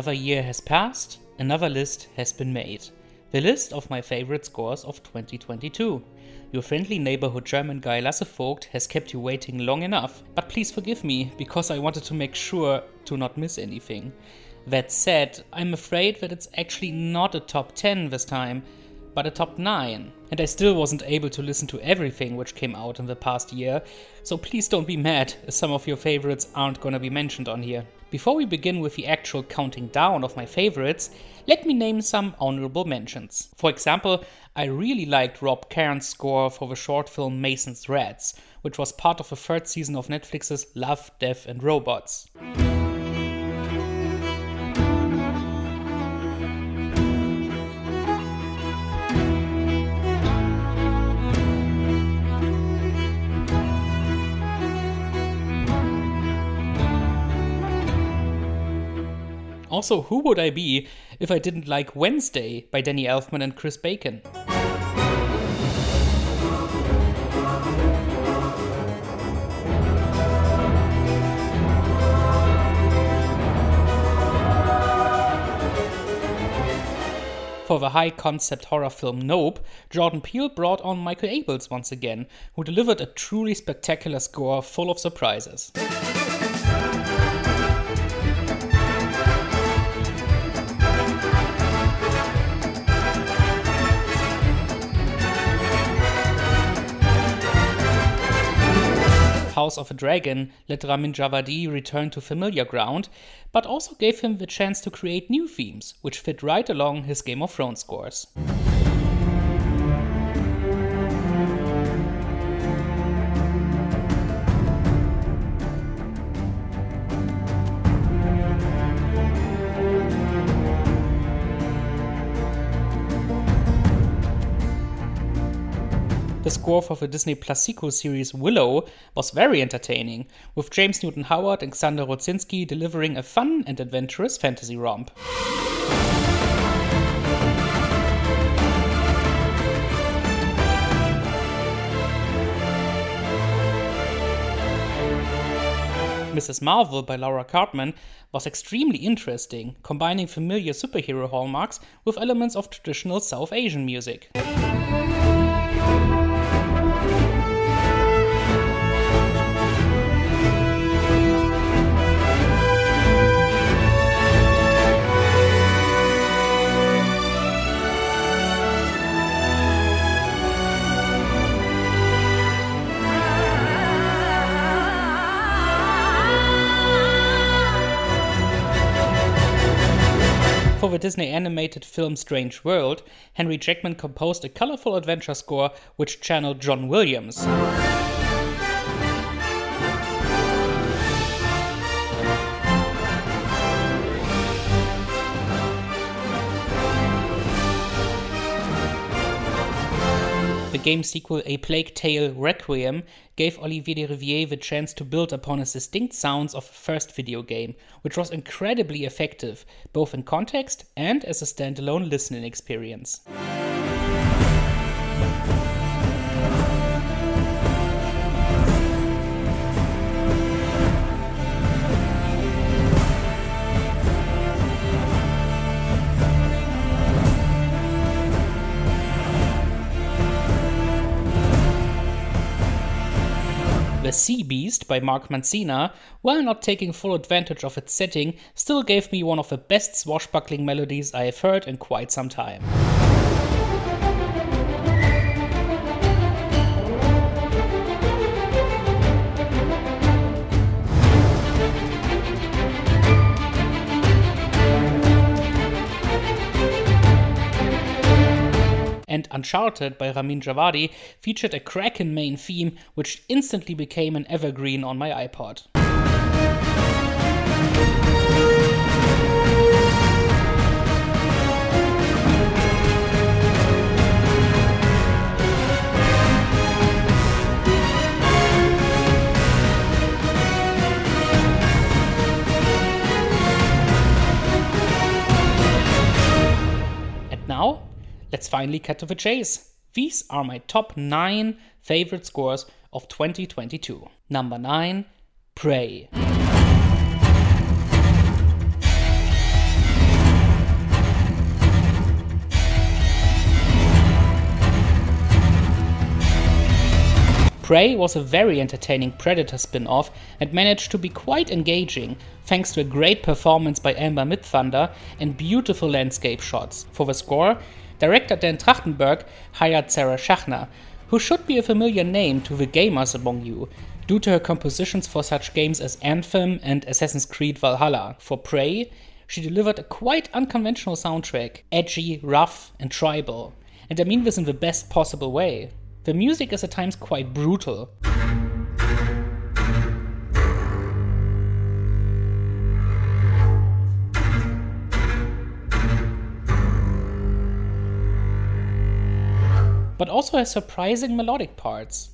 Another year has passed, another list has been made. The list of my favorite scores of 2022. Your friendly neighborhood German guy Lasse Vogt has kept you waiting long enough, but please forgive me because I wanted to make sure to not miss anything. That said, I'm afraid that it's actually not a top 10 this time, but a top 9. And I still wasn't able to listen to everything which came out in the past year, so please don't be mad if some of your favorites aren't gonna be mentioned on here. Before we begin with the actual counting down of my favorites, let me name some honorable mentions. For example, I really liked Rob Cairns' score for the short film Mason's Rats, which was part of the third season of Netflix's Love, Death and Robots. Also, who would I be if I didn't like Wednesday by Danny Elfman and Chris Bacon? For the high concept horror film Nope, Jordan Peele brought on Michael Abels once again, who delivered a truly spectacular score full of surprises. House of a Dragon let Ramin Djawadi return to familiar ground, but also gave him the chance to create new themes, which fit right along his Game of Thrones scores. The score for the Disney sequel series Willow was very entertaining, with James Newton Howard and Xander Rodzinski delivering a fun and adventurous fantasy romp. Mrs. Marvel by Laura Karpman was extremely interesting, combining familiar superhero hallmarks with elements of traditional South Asian music. For the Disney animated film Strange World, Henry Jackman composed a colorful adventure score which channeled John Williams. Game sequel A Plague Tale Requiem gave Olivier Derivière the chance to build upon his distinct sounds of the first video game, which was incredibly effective, both in context and as a standalone listening experience. The Sea Beast by Mark Mancina, while not taking full advantage of its setting, still gave me one of the best swashbuckling melodies I have heard in quite some time. Uncharted by Ramin Djawadi featured a cracking main theme, which instantly became an evergreen on my iPod. Now let's finally cut to the chase. These are my top 9 favorite scores of 2022. Number 9 Prey. Prey was a very entertaining Predator spin off and managed to be quite engaging thanks to a great performance by Amber Midthunder and beautiful landscape shots. For the score, director Dan Trachtenberg hired Sarah Schachner, who should be a familiar name to the gamers among you, due to her compositions for such games as Anthem and Assassin's Creed Valhalla. For Prey, she delivered a quite unconventional soundtrack, edgy, rough, and tribal. And I mean this in the best possible way. The music is at times quite brutal. But also has surprising melodic parts.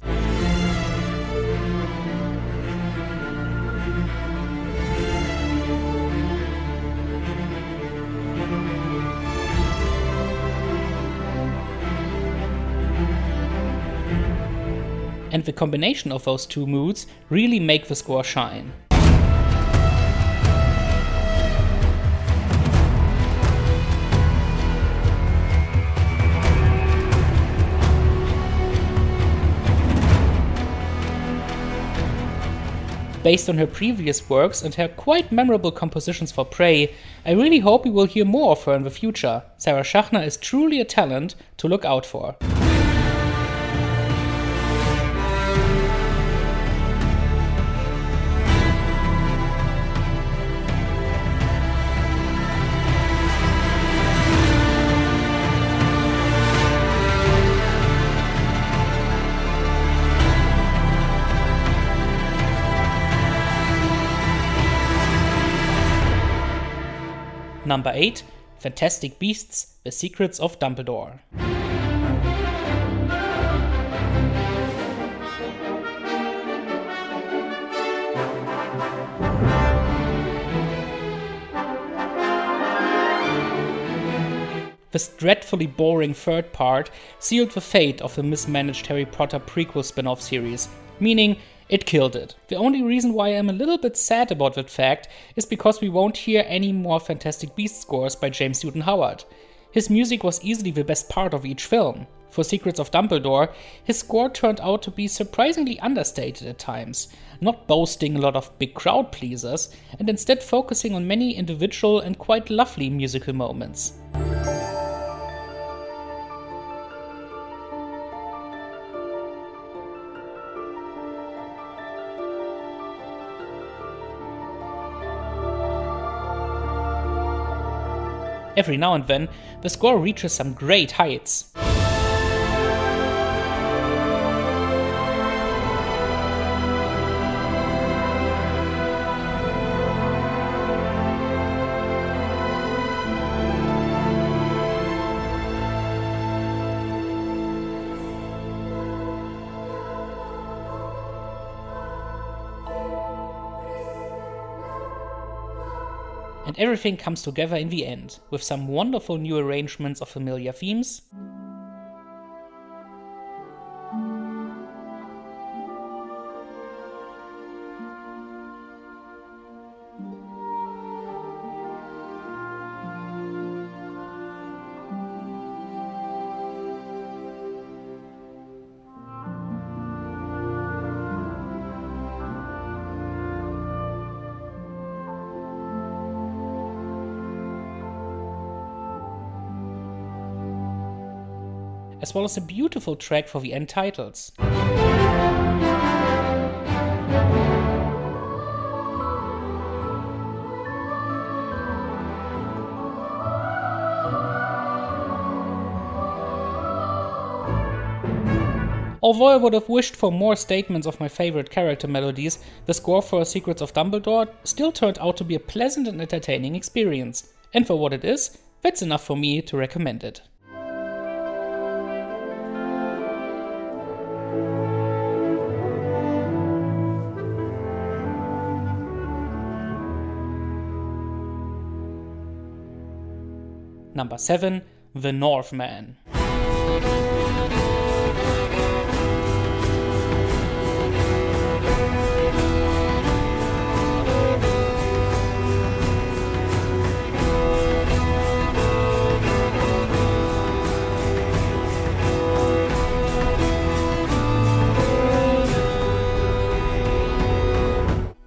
and the combination of those two moods really make the score shine. Based on her previous works and her quite memorable compositions for Prey, I really hope we will hear more of her in the future. Sarah Schachner is truly a talent to look out for. Number 8 Fantastic Beasts The Secrets of Dumbledore. This dreadfully boring third part sealed the fate of the mismanaged Harry Potter prequel spin off series, meaning it killed it. The only reason why I'm a little bit sad about that fact is because we won't hear any more Fantastic Beasts scores by James Newton Howard. His music was easily the best part of each film. For Secrets of Dumbledore, his score turned out to be surprisingly understated at times, not boasting a lot of big crowd pleasers, and instead focusing on many individual and quite lovely musical moments. Every now and then, the score reaches some great heights. And everything comes together in the end, with some wonderful new arrangements of familiar themes. As well as a beautiful track for the end titles. Although I would have wished for more statements of my favorite character melodies, the score for Secrets of Dumbledore still turned out to be a pleasant and entertaining experience. And for what it is, that's enough for me to recommend it. Number 7 The Northman.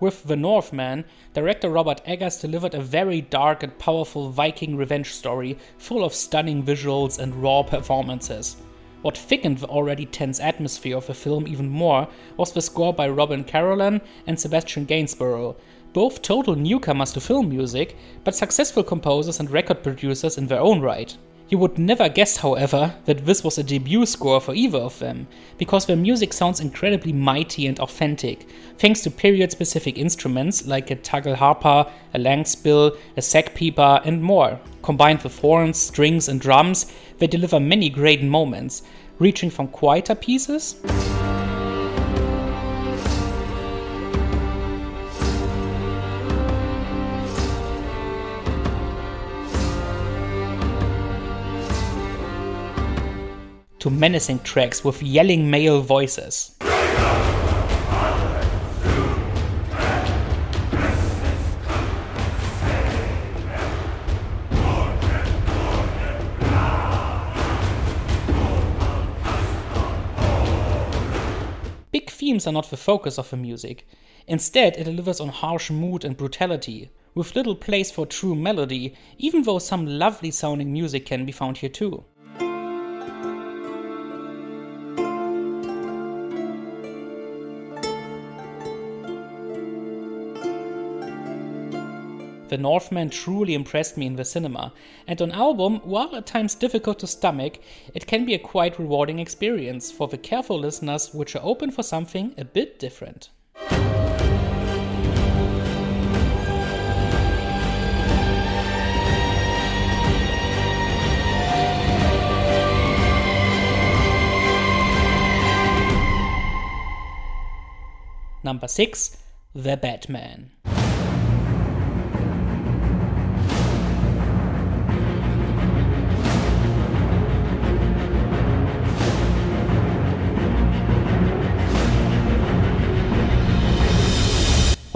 With The Northman, director Robert Eggers delivered a very dark and powerful Viking revenge story full of stunning visuals and raw performances. What thickened the already tense atmosphere of the film even more was the score by Robin Carolan and Sebastian Gainsborough, both total newcomers to film music, but successful composers and record producers in their own right. You would never guess, however, that this was a debut score for either of them, because their music sounds incredibly mighty and authentic, thanks to period specific instruments like a tagelharpa, a langspil, a säckpipa, and more. Combined with horns, strings, and drums, they deliver many great moments, reaching from quieter pieces. To menacing tracks with yelling male voices. Big themes are not the focus of the music. Instead, it delivers on harsh mood and brutality, with little place for true melody, even though some lovely sounding music can be found here too. The Northman truly impressed me in the cinema, and on album, while at times difficult to stomach, it can be a quite rewarding experience for the careful listeners which are open for something a bit different. Number 6 The Batman.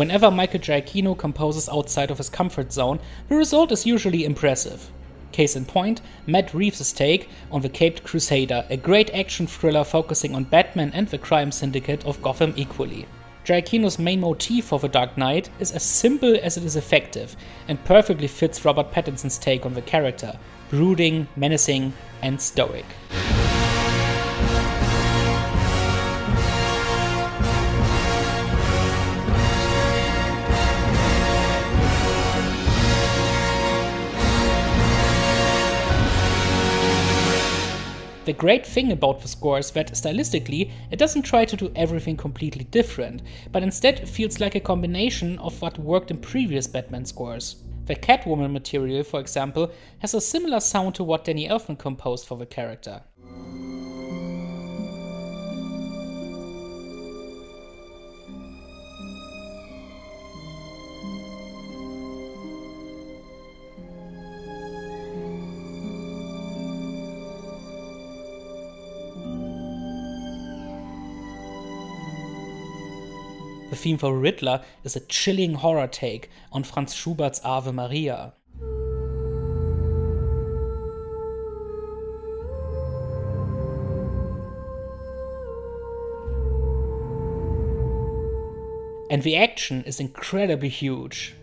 Whenever Michael Giacchino composes outside of his comfort zone, the result is usually impressive. Case in point, Matt Reeves' take on The Caped Crusader, a great action thriller focusing on Batman and the crime syndicate of Gotham equally. Giacchino's main motif for The Dark Knight is as simple as it is effective, and perfectly fits Robert Pattinson's take on the character brooding, menacing, and stoic. The great thing about the score is that stylistically, it doesn't try to do everything completely different, but instead feels like a combination of what worked in previous Batman scores. The Catwoman material, for example, has a similar sound to what Danny Elfman composed for the character. The theme for Riddler is a chilling horror take on Franz Schubert's Ave Maria. And the action is incredibly huge.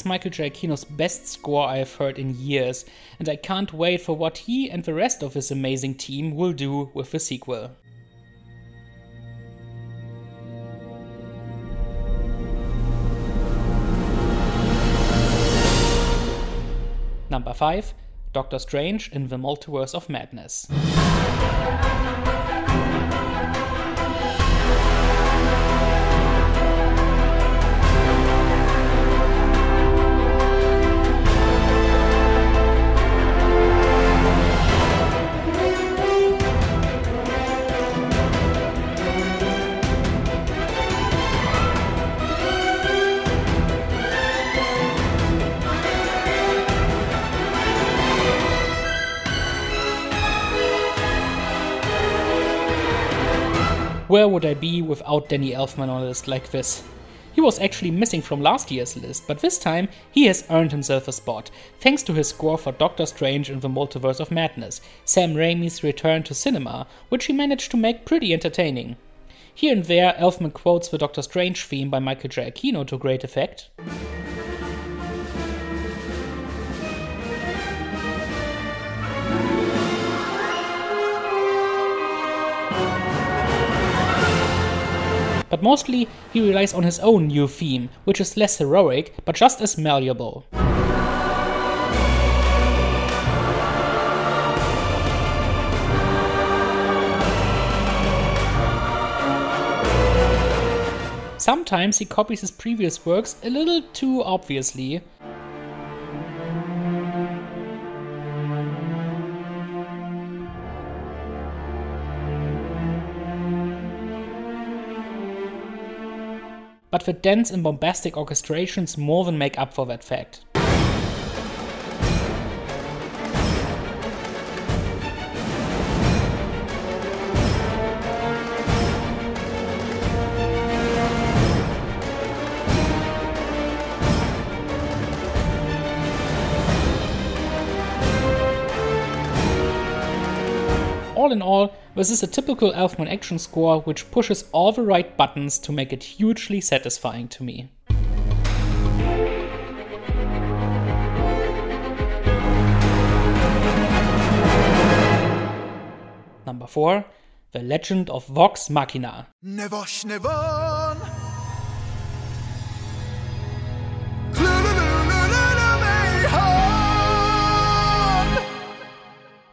Is Michael Giacchino's best score I have heard in years, and I can't wait for what he and the rest of his amazing team will do with the sequel. Number 5 Doctor Strange in the Multiverse of Madness. Where would I be without Danny Elfman on a list like this? He was actually missing from last year's list, but this time he has earned himself a spot, thanks to his score for Doctor Strange in the Multiverse of Madness, Sam Raimi's return to cinema, which he managed to make pretty entertaining. Here and there, Elfman quotes the Doctor Strange theme by Michael Giacchino to great effect. But mostly he relies on his own new theme, which is less heroic but just as malleable. Sometimes he copies his previous works a little too obviously, but the dense and bombastic orchestrations more than make up for that fact. All in all, this is a typical Elfman action score which pushes all the right buttons to make it hugely satisfying to me. Number 4 The Legend of Vox Machina.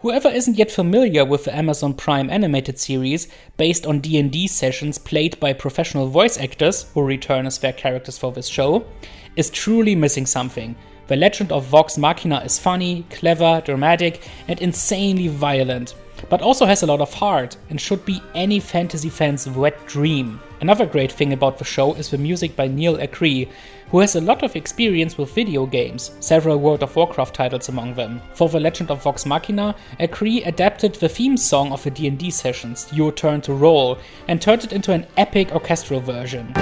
Whoever isn't yet familiar with the Amazon Prime animated series, based on D&D sessions played by professional voice actors who return as their characters for this show, is truly missing something. The Legend of Vox Machina is funny, clever, dramatic, and insanely violent, but also has a lot of heart and should be any fantasy fan's wet dream. Another great thing about the show is the music by Neil Acree, who has a lot of experience with video games, several World of Warcraft titles among them. For The Legend of Vox Machina, Acree adapted the theme song of the D&D sessions, Your Turn to Roll, and turned it into an epic orchestral version.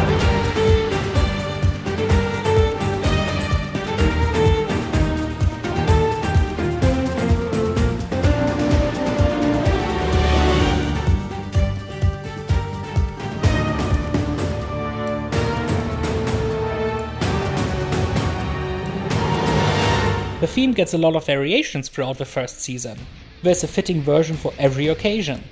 Gets a lot of variations throughout the first season. There's a fitting version for every occasion.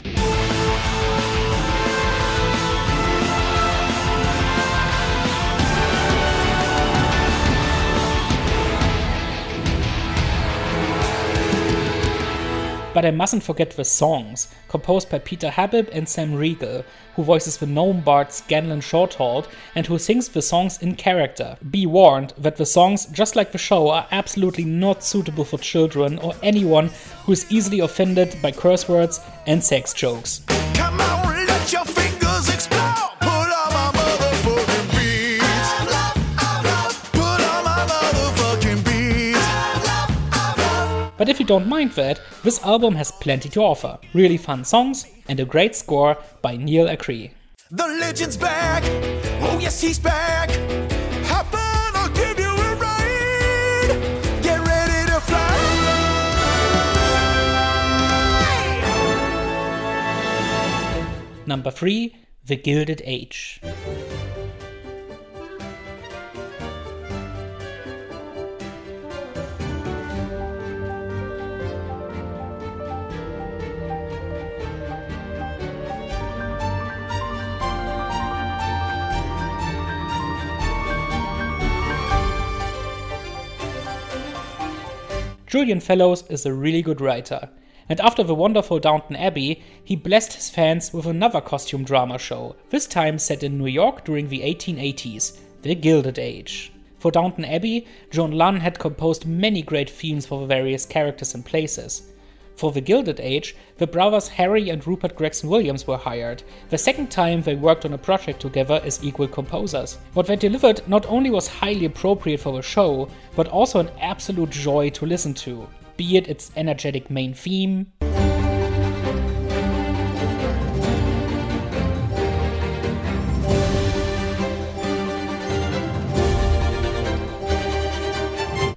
But I mustn't forget the songs, composed by Peter Habib and Sam Riegel, who voices the gnome bard Scanlan Shorthalt and who sings the songs in character. Be warned that the songs, just like the show, are absolutely not suitable for children or anyone who is easily offended by curse words and sex jokes. But if you don't mind that, this album has plenty to offer. Really fun songs and a great score by Neil Acree. The legend's back! Oh yes, he's back! Hop on, I'll give you a ride! Get ready to fly! Number 3 The Gilded Age. Julian Fellowes is a really good writer, and after the wonderful Downton Abbey, he blessed his fans with another costume drama show, this time set in New York during the 1880s, The Gilded Age. For Downton Abbey, John Lunn had composed many great themes for the various characters and places, for The Gilded Age, the brothers Harry and Rupert Gregson Williams were hired. The second time they worked on a project together as equal composers. What they delivered not only was highly appropriate for the show, but also an absolute joy to listen to, be it its energetic main theme.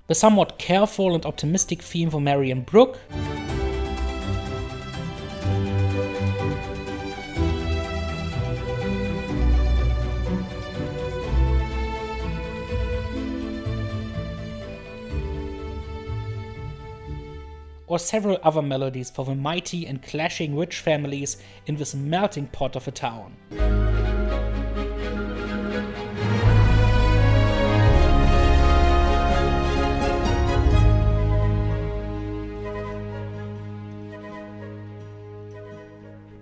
The somewhat careful and optimistic theme for Marian Brook. Or several other melodies for the mighty and clashing rich families in this melting pot of a town.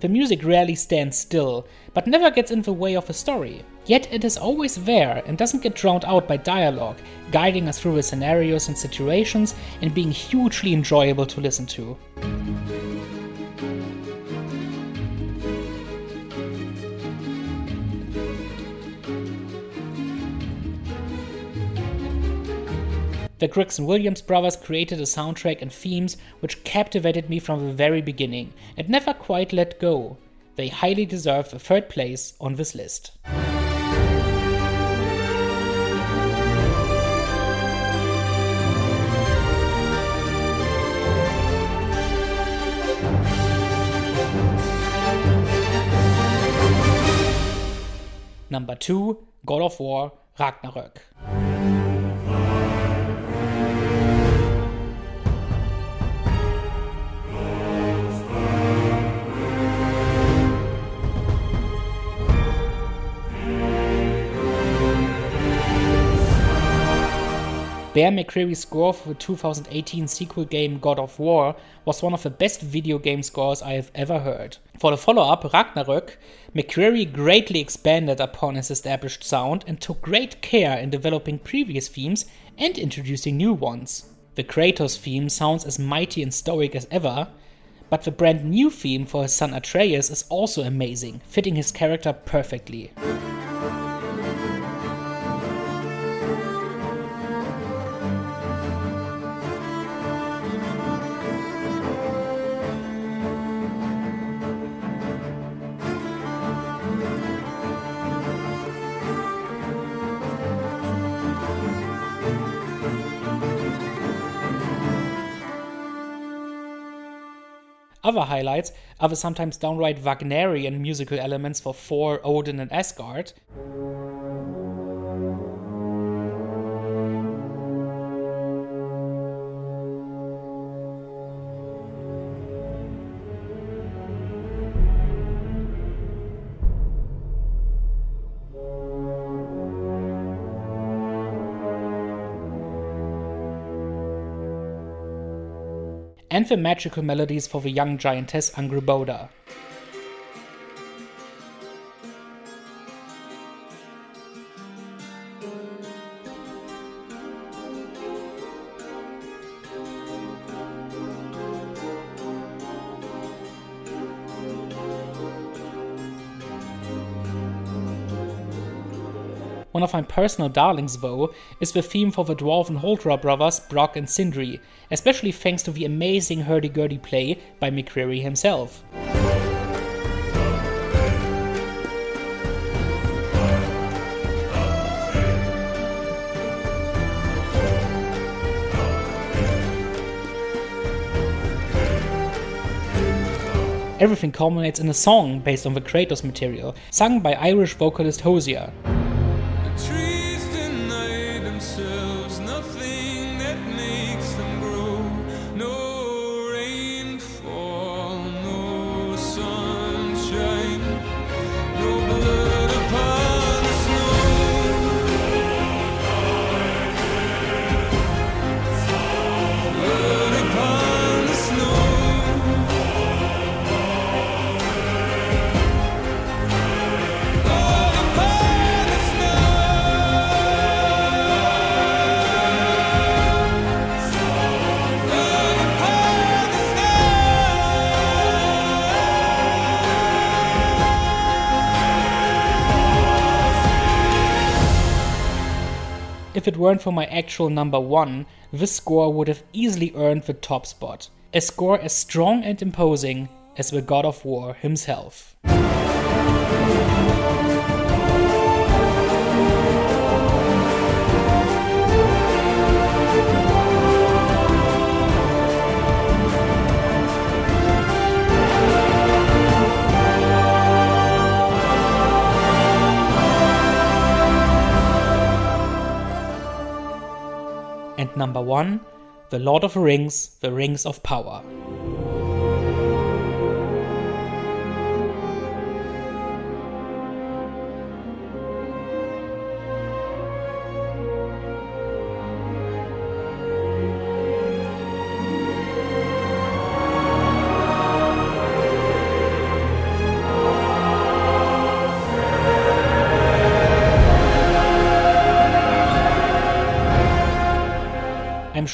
The music rarely stands still, but never gets in the way of the story. Yet it is always there and doesn't get drowned out by dialogue, guiding us through the scenarios and situations and being hugely enjoyable to listen to. The Gregson Williams brothers created a soundtrack and themes which captivated me from the very beginning and never quite let go. They highly deserve a third place on this list. Number 2 God of War Ragnarök. Bear McCreary's score for the 2018 sequel game God of War was one of the best video game scores I have ever heard. For the follow up, Ragnarök, McCreary greatly expanded upon his established sound and took great care in developing previous themes and introducing new ones. The Kratos theme sounds as mighty and stoic as ever, but the brand new theme for his son Atreus is also amazing, fitting his character perfectly. Other highlights are the sometimes downright Wagnerian musical elements for Thor, Odin, and Asgard. And the magical melodies for the young giantess Angrboda. One of my personal darlings, though, is the theme for the Dwarven Huldra brothers Brock and Sindri, especially thanks to the amazing hurdy-gurdy play by McCreary himself. Everything culminates in a song based on the Kratos material, sung by Irish vocalist Hozier. If it weren't for my actual number one, this score would have easily earned the top spot. A score as strong and imposing as the God of War himself. and number one, The Lord of the Rings, The Rings of Power.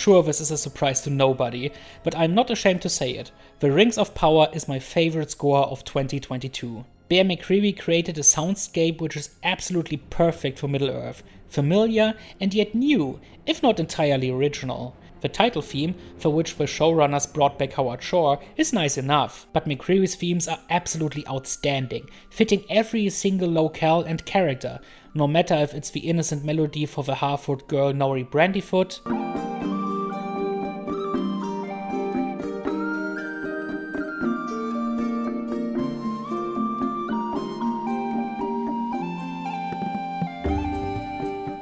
Sure this is a surprise to nobody, but I'm not ashamed to say it. The Rings of Power is my favorite score of 2022. Bear McCreary created a soundscape which is absolutely perfect for Middle Earth, familiar and yet new, if not entirely original. The title theme, for which the showrunners brought back Howard Shore, is nice enough, but McCreary's themes are absolutely outstanding, fitting every single locale and character, no matter if it's the innocent melody for the Harfoot girl Nori Brandyfoot.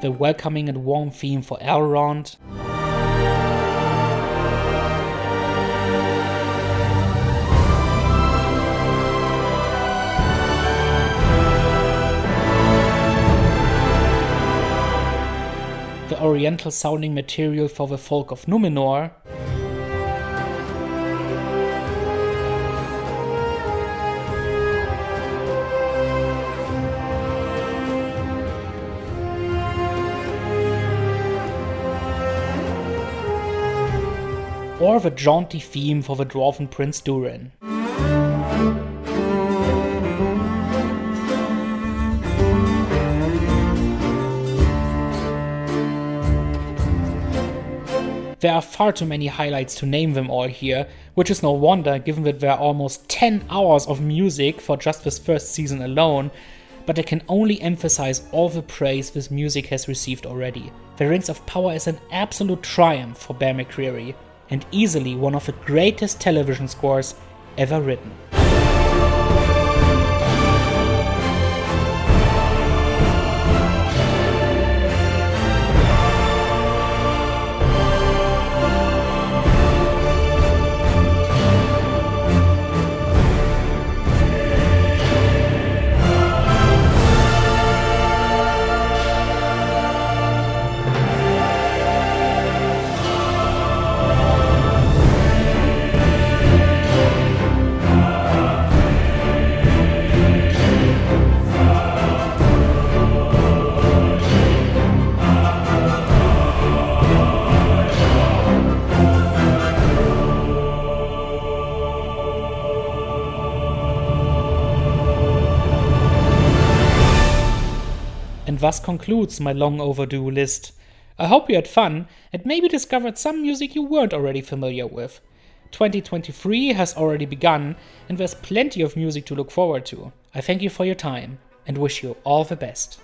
The welcoming and warm theme for Elrond. The oriental sounding material for the folk of Numenor. Or a jaunty theme for the dwarven Prince Durin. There are far too many highlights to name them all here, which is no wonder given that there are almost 10 hours of music for just this first season alone, but I can only emphasize all the praise this music has received already. The Rings of Power is an absolute triumph for Bear McCreary, and easily one of the greatest television scores ever written. Thus concludes my long overdue list. I hope you had fun and maybe discovered some music you weren't already familiar with. 2023 has already begun, and there's plenty of music to look forward to. I thank you for your time and wish you all the best.